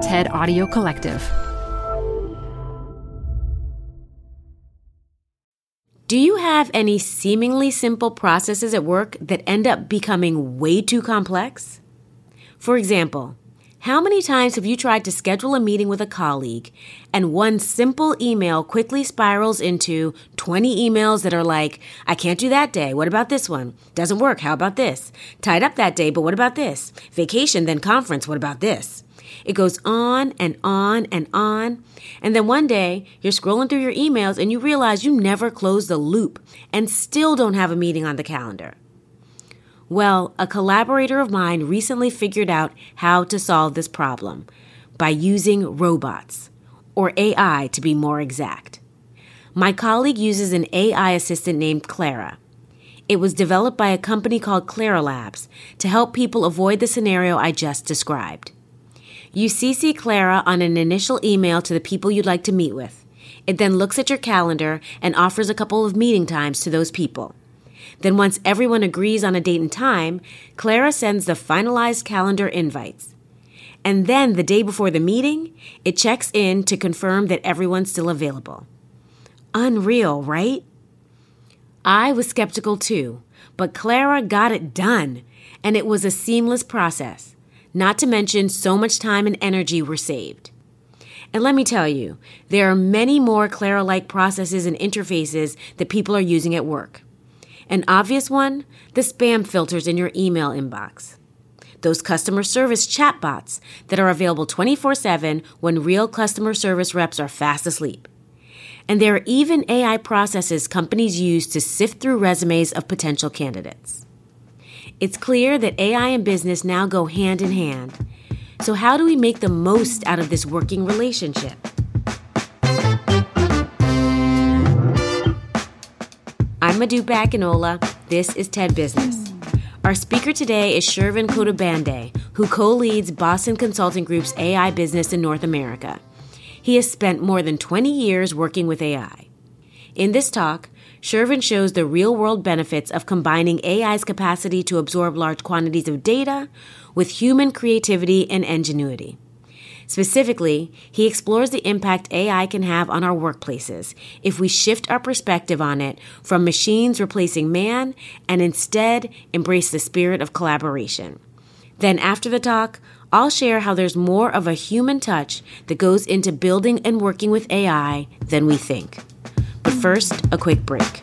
TED Audio Collective. Do you have any seemingly simple processes at work that end up becoming way too complex? For example, how many times have you tried to schedule a meeting with a colleague and one simple email quickly spirals into 20 emails that are like, I can't do that day. What about this one? Doesn't work. How about this? Tied up that day, but what about this? Vacation, then conference. What about this? It goes on and on and on. And then one day, you're scrolling through your emails and you realize you never closed the loop and still don't have a meeting on the calendar. Well, a collaborator of mine recently figured out how to solve this problem by using robots, or AI to be more exact. My colleague uses an AI assistant named Clara. It was developed by a company called Clara Labs to help people avoid the scenario I just described. You CC Clara on an initial email to the people you'd like to meet with. It then looks at your calendar and offers a couple of meeting times to those people. Then, once everyone agrees on a date and time, Clara sends the finalized calendar invites. And then, the day before the meeting, it checks in to confirm that everyone's still available. Unreal, right? I was skeptical too, but Clara got it done, and it was a seamless process. Not to mention, so much time and energy were saved. And let me tell you, there are many more Clara like processes and interfaces that people are using at work. An obvious one the spam filters in your email inbox. Those customer service chatbots that are available 24 7 when real customer service reps are fast asleep. And there are even AI processes companies use to sift through resumes of potential candidates. It's clear that AI and business now go hand in hand. So, how do we make the most out of this working relationship? I'm Modupe Akinola. This is TED Business. Our speaker today is Shervin Khodabandeh, who co leads Boston Consulting Group's AI business in North America. He has spent more than 20 years working with AI. In this talk, Shervin shows the real world benefits of combining AI's capacity to absorb large quantities of data with human creativity and ingenuity. Specifically, he explores the impact AI can have on our workplaces if we shift our perspective on it from machines replacing man and instead embrace the spirit of collaboration. Then, after the talk, I'll share how there's more of a human touch that goes into building and working with AI than we think. But first, a quick break.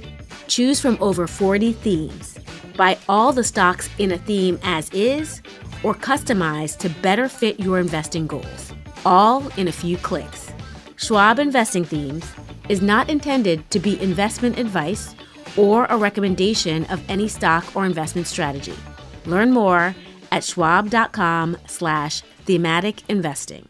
Choose from over 40 themes. Buy all the stocks in a theme as is or customize to better fit your investing goals, all in a few clicks. Schwab Investing Themes is not intended to be investment advice or a recommendation of any stock or investment strategy. Learn more at schwab.com slash thematic investing.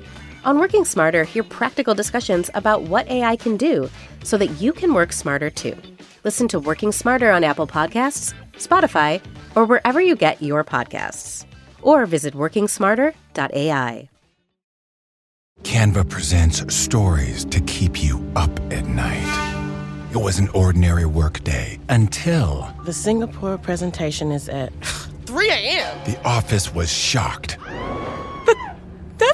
On Working Smarter, hear practical discussions about what AI can do so that you can work smarter too. Listen to Working Smarter on Apple Podcasts, Spotify, or wherever you get your podcasts. Or visit workingsmarter.ai. Canva presents stories to keep you up at night. It was an ordinary workday until The Singapore presentation is at 3 a.m. the office was shocked.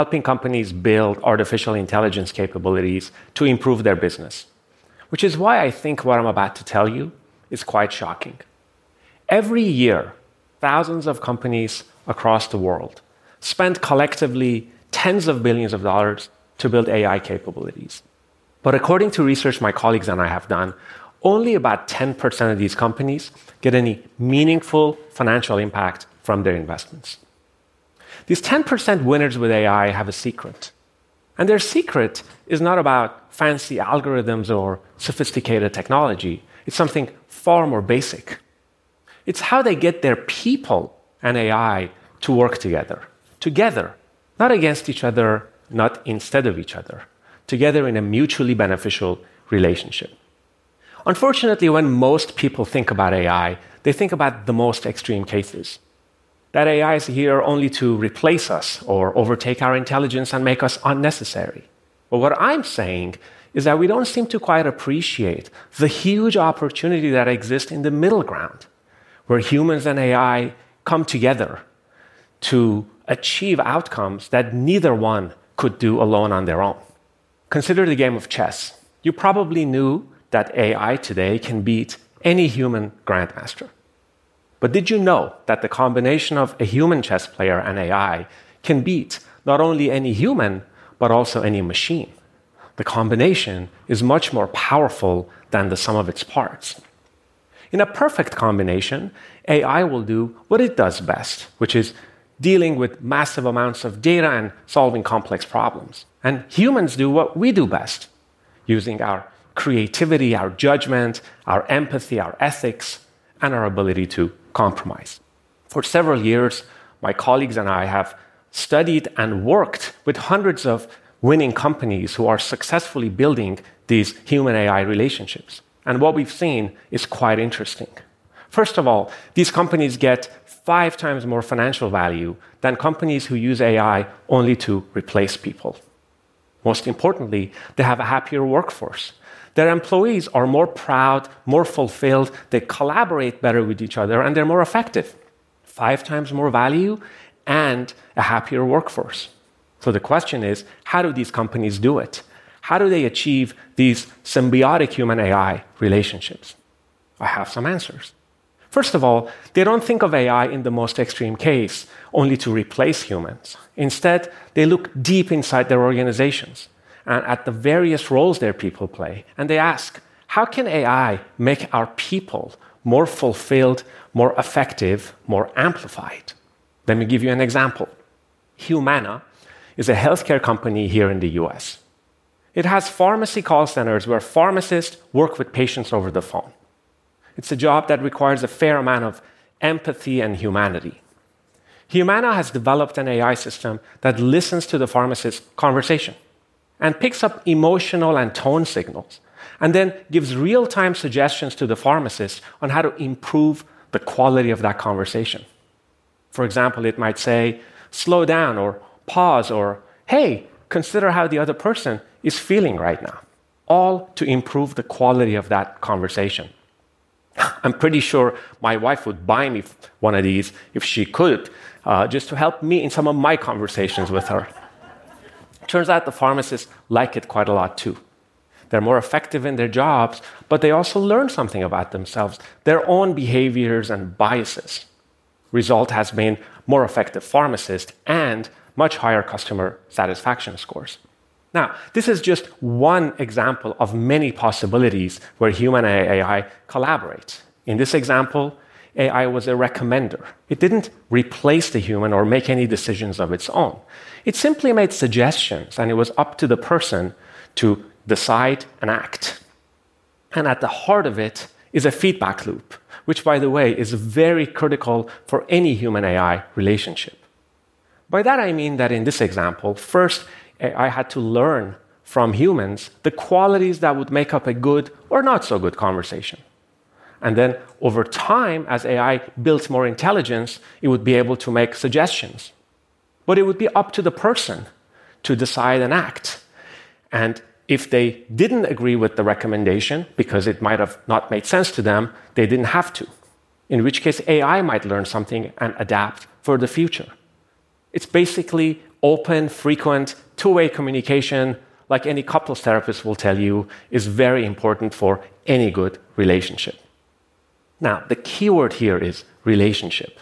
helping companies build artificial intelligence capabilities to improve their business. Which is why I think what I'm about to tell you is quite shocking. Every year, thousands of companies across the world spend collectively tens of billions of dollars to build AI capabilities. But according to research my colleagues and I have done, only about 10% of these companies get any meaningful financial impact from their investments. These 10% winners with AI have a secret. And their secret is not about fancy algorithms or sophisticated technology, it's something far more basic. It's how they get their people and AI to work together. Together, not against each other, not instead of each other. Together in a mutually beneficial relationship. Unfortunately, when most people think about AI, they think about the most extreme cases that AI is here only to replace us or overtake our intelligence and make us unnecessary. But what I'm saying is that we don't seem to quite appreciate the huge opportunity that exists in the middle ground, where humans and AI come together to achieve outcomes that neither one could do alone on their own. Consider the game of chess. You probably knew that AI today can beat any human grandmaster. But did you know that the combination of a human chess player and AI can beat not only any human, but also any machine? The combination is much more powerful than the sum of its parts. In a perfect combination, AI will do what it does best, which is dealing with massive amounts of data and solving complex problems. And humans do what we do best, using our creativity, our judgment, our empathy, our ethics, and our ability to compromise. For several years, my colleagues and I have studied and worked with hundreds of winning companies who are successfully building these human AI relationships. And what we've seen is quite interesting. First of all, these companies get five times more financial value than companies who use AI only to replace people. Most importantly, they have a happier workforce. Their employees are more proud, more fulfilled, they collaborate better with each other, and they're more effective. Five times more value and a happier workforce. So the question is how do these companies do it? How do they achieve these symbiotic human AI relationships? I have some answers. First of all, they don't think of AI in the most extreme case, only to replace humans. Instead, they look deep inside their organizations and at the various roles their people play. And they ask, how can AI make our people more fulfilled, more effective, more amplified? Let me give you an example. Humana is a healthcare company here in the US. It has pharmacy call centers where pharmacists work with patients over the phone. It's a job that requires a fair amount of empathy and humanity. Humana has developed an AI system that listens to the pharmacist's conversation and picks up emotional and tone signals, and then gives real time suggestions to the pharmacist on how to improve the quality of that conversation. For example, it might say, slow down, or pause, or hey, consider how the other person is feeling right now, all to improve the quality of that conversation. I'm pretty sure my wife would buy me one of these if she could, uh, just to help me in some of my conversations with her. Turns out the pharmacists like it quite a lot too. They're more effective in their jobs, but they also learn something about themselves, their own behaviors and biases. Result has been more effective pharmacists and much higher customer satisfaction scores. Now, this is just one example of many possibilities where human AI collaborate. In this example, AI was a recommender. It didn't replace the human or make any decisions of its own. It simply made suggestions, and it was up to the person to decide, and act. And at the heart of it is a feedback loop, which, by the way, is very critical for any human AI relationship. By that AI mean that in this example, first, I had to learn from humans the qualities that would make up a good or not so good conversation. And then over time, as AI built more intelligence, it would be able to make suggestions. But it would be up to the person to decide and act. And if they didn't agree with the recommendation because it might have not made sense to them, they didn't have to. In which case, AI might learn something and adapt for the future. It's basically open, frequent, two way communication, like any couples therapist will tell you, is very important for any good relationship. Now, the key word here is relationship.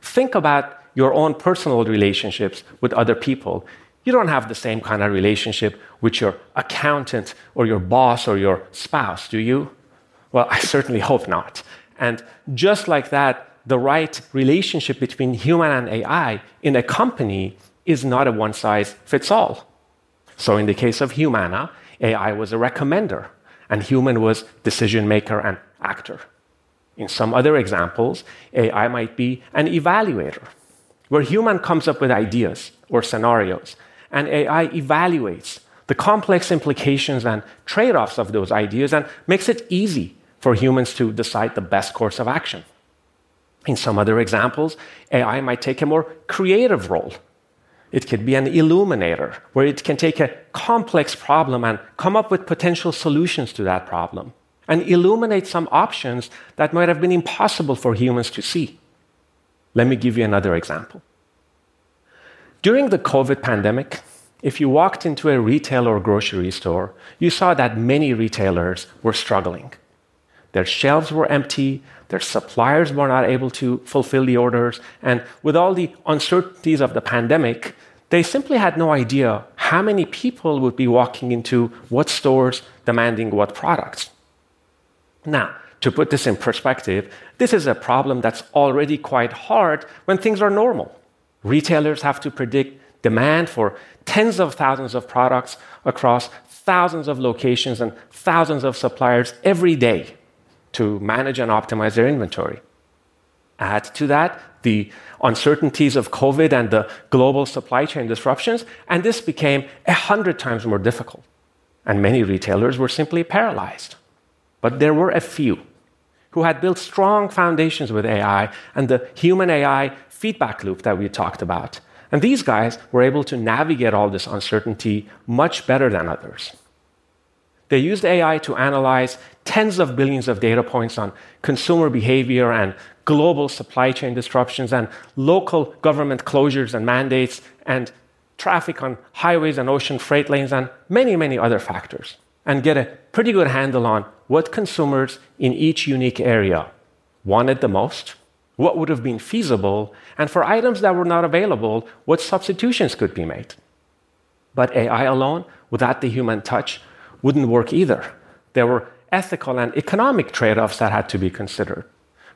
Think about your own personal relationships with other people. You don't have the same kind of relationship with your accountant or your boss or your spouse, do you? Well, I certainly hope not. And just like that, the right relationship between human and AI in a company is not a one size fits all. So, in the case of Humana, AI was a recommender, and human was decision maker and actor. In some other examples, AI might be an evaluator, where human comes up with ideas or scenarios, and AI evaluates the complex implications and trade offs of those ideas and makes it easy for humans to decide the best course of action. In some other examples, AI might take a more creative role. It could be an illuminator, where it can take a complex problem and come up with potential solutions to that problem and illuminate some options that might have been impossible for humans to see. Let me give you another example. During the COVID pandemic, if you walked into a retail or grocery store, you saw that many retailers were struggling. Their shelves were empty, their suppliers were not able to fulfill the orders, and with all the uncertainties of the pandemic, they simply had no idea how many people would be walking into what stores demanding what products. Now, to put this in perspective, this is a problem that's already quite hard when things are normal. Retailers have to predict demand for tens of thousands of products across thousands of locations and thousands of suppliers every day to manage and optimize their inventory. Add to that the uncertainties of COVID and the global supply chain disruptions, and this became a hundred times more difficult. And many retailers were simply paralyzed. But there were a few who had built strong foundations with AI and the human AI feedback loop that we talked about. And these guys were able to navigate all this uncertainty much better than others. They used AI to analyze tens of billions of data points on consumer behavior and global supply chain disruptions and local government closures and mandates and traffic on highways and ocean freight lanes and many, many other factors and get a pretty good handle on what consumers in each unique area wanted the most, what would have been feasible, and for items that were not available, what substitutions could be made. But AI alone, without the human touch, wouldn't work either. There were ethical and economic trade offs that had to be considered.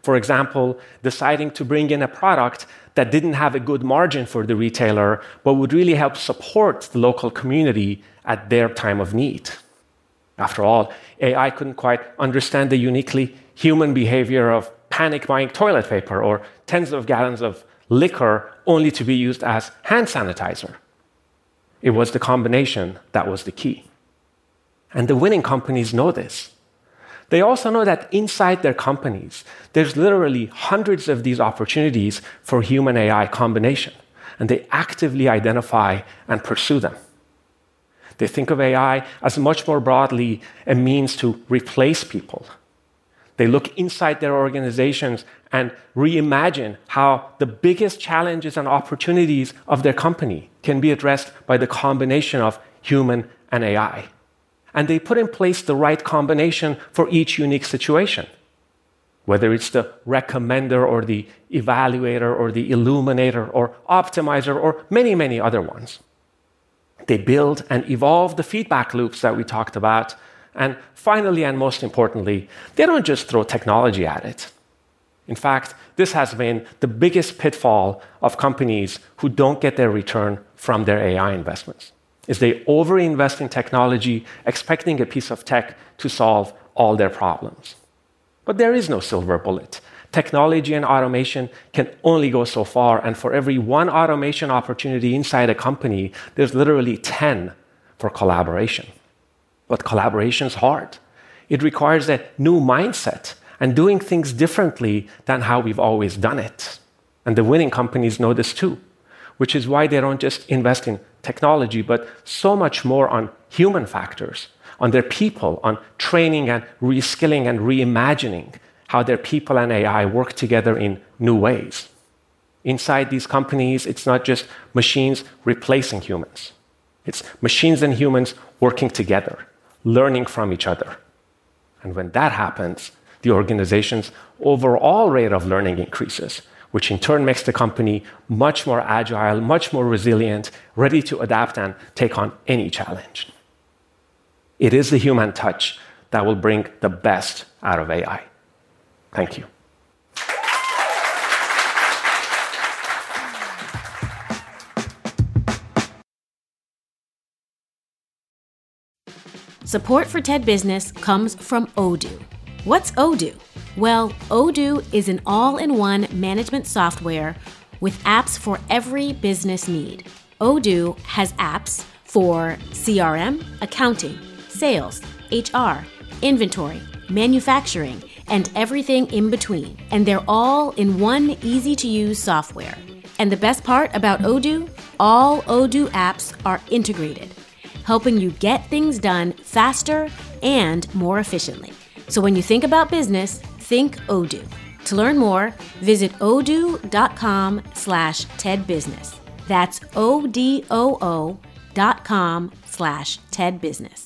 For example, deciding to bring in a product that didn't have a good margin for the retailer, but would really help support the local community at their time of need. After all, AI couldn't quite understand the uniquely human behavior of panic buying toilet paper or tens of gallons of liquor only to be used as hand sanitizer. It was the combination that was the key. And the winning companies know this. They also know that inside their companies, there's literally hundreds of these opportunities for human AI combination, and they actively identify and pursue them. They think of AI as much more broadly a means to replace people. They look inside their organizations and reimagine how the biggest challenges and opportunities of their company can be addressed by the combination of human and AI and they put in place the right combination for each unique situation. Whether it's the recommender or the evaluator or the illuminator or optimizer or many, many other ones. They build and evolve the feedback loops that we talked about. And finally, and most importantly, they don't just throw technology at it. In fact, this has been the biggest pitfall of companies who don't get their return from their AI investments. is they overinvest in technology, expecting a piece of tech to solve all their problems. But there is no silver bullet. Technology and automation can only go so far, and for every one automation opportunity inside a company, there's literally 10 for collaboration. But collaboration is hard. It requires a new mindset and doing things differently than how we've always done it. And the winning companies know this too, which is why they don't just invest in technology, but so much more on human factors, on their people, on training and reskilling and reimagining how their people and AI work together in new ways. Inside these companies, it's not just machines replacing humans, it's machines and humans working together, learning from each other. And when that happens, the organization's overall rate of learning increases, which in turn makes the company much more agile, much more resilient, ready to adapt and take on any challenge. It is the human touch that will bring the best out of AI. Thank you. Support for TED Business comes from Odoo. What's Odoo? Well, Odoo is an all in one management software with apps for every business need. Odoo has apps for CRM, accounting, sales, HR, inventory, manufacturing, and everything in between. And they're all in one easy to use software. And the best part about Odoo? All Odoo apps are integrated, helping you get things done faster and more efficiently. So when you think about business, think Odoo. To learn more, visit odoo.com slash tedbusiness. That's O-D-O-O dot com slash tedbusiness.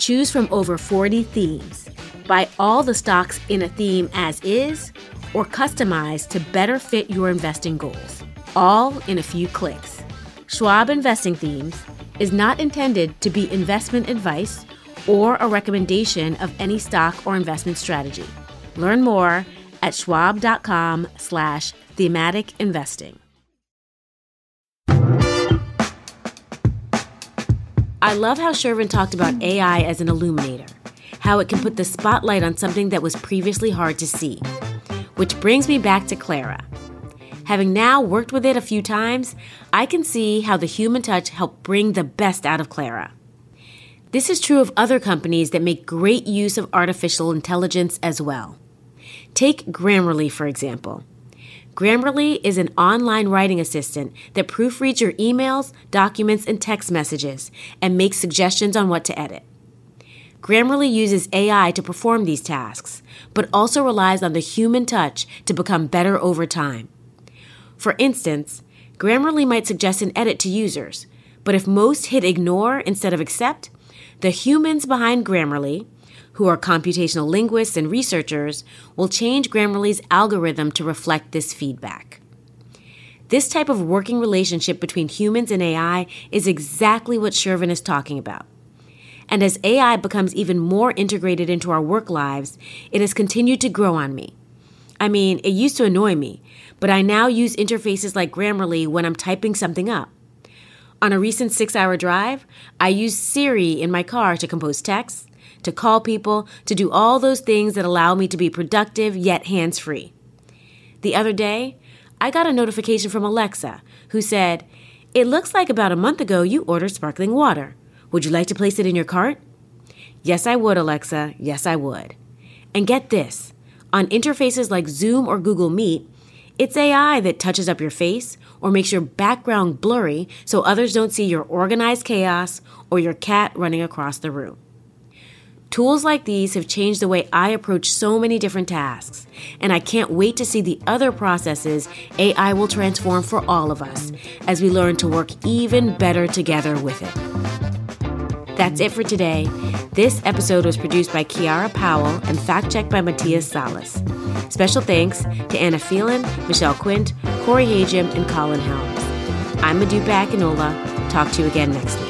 Choose from over 40 themes. Buy all the stocks in a theme as is or customize to better fit your investing goals, all in a few clicks. Schwab Investing Themes is not intended to be investment advice or a recommendation of any stock or investment strategy. Learn more at schwab.com slash thematic investing. I love how Shervin talked about AI as an illuminator, how it can put the spotlight on something that was previously hard to see. Which brings me back to Clara. Having now worked with it a few times, I can see how the human touch helped bring the best out of Clara. This is true of other companies that make great use of artificial intelligence as well. Take Grammarly, for example. Grammarly is an online writing assistant that proofreads your emails, documents, and text messages and makes suggestions on what to edit. Grammarly uses AI to perform these tasks, but also relies on the human touch to become better over time. For instance, Grammarly might suggest an edit to users, but if most hit ignore instead of accept, the humans behind Grammarly, who are computational linguists and researchers, will change Grammarly's algorithm to reflect this feedback. This type of working relationship between humans and AI is exactly what Shervin is talking about. And as AI becomes even more integrated into our work lives, it has continued to grow on me. I mean, it used to annoy me, but I now use interfaces like Grammarly when I'm typing something up. On a recent six hour drive, I used Siri in my car to compose texts, to call people, to do all those things that allow me to be productive yet hands free. The other day, I got a notification from Alexa who said, It looks like about a month ago you ordered sparkling water. Would you like to place it in your cart? Yes, I would, Alexa. Yes, I would. And get this on interfaces like Zoom or Google Meet, it's AI that touches up your face or makes your background blurry so others don't see your organized chaos or your cat running across the room. Tools like these have changed the way I approach so many different tasks, and I can't wait to see the other processes AI will transform for all of us as we learn to work even better together with it. That's it for today. This episode was produced by Kiara Powell and fact checked by Matthias Salas. Special thanks to Anna Phelan, Michelle Quint, Corey Hajim, and Colin Helms. I'm Modupe Akinola. Talk to you again next week.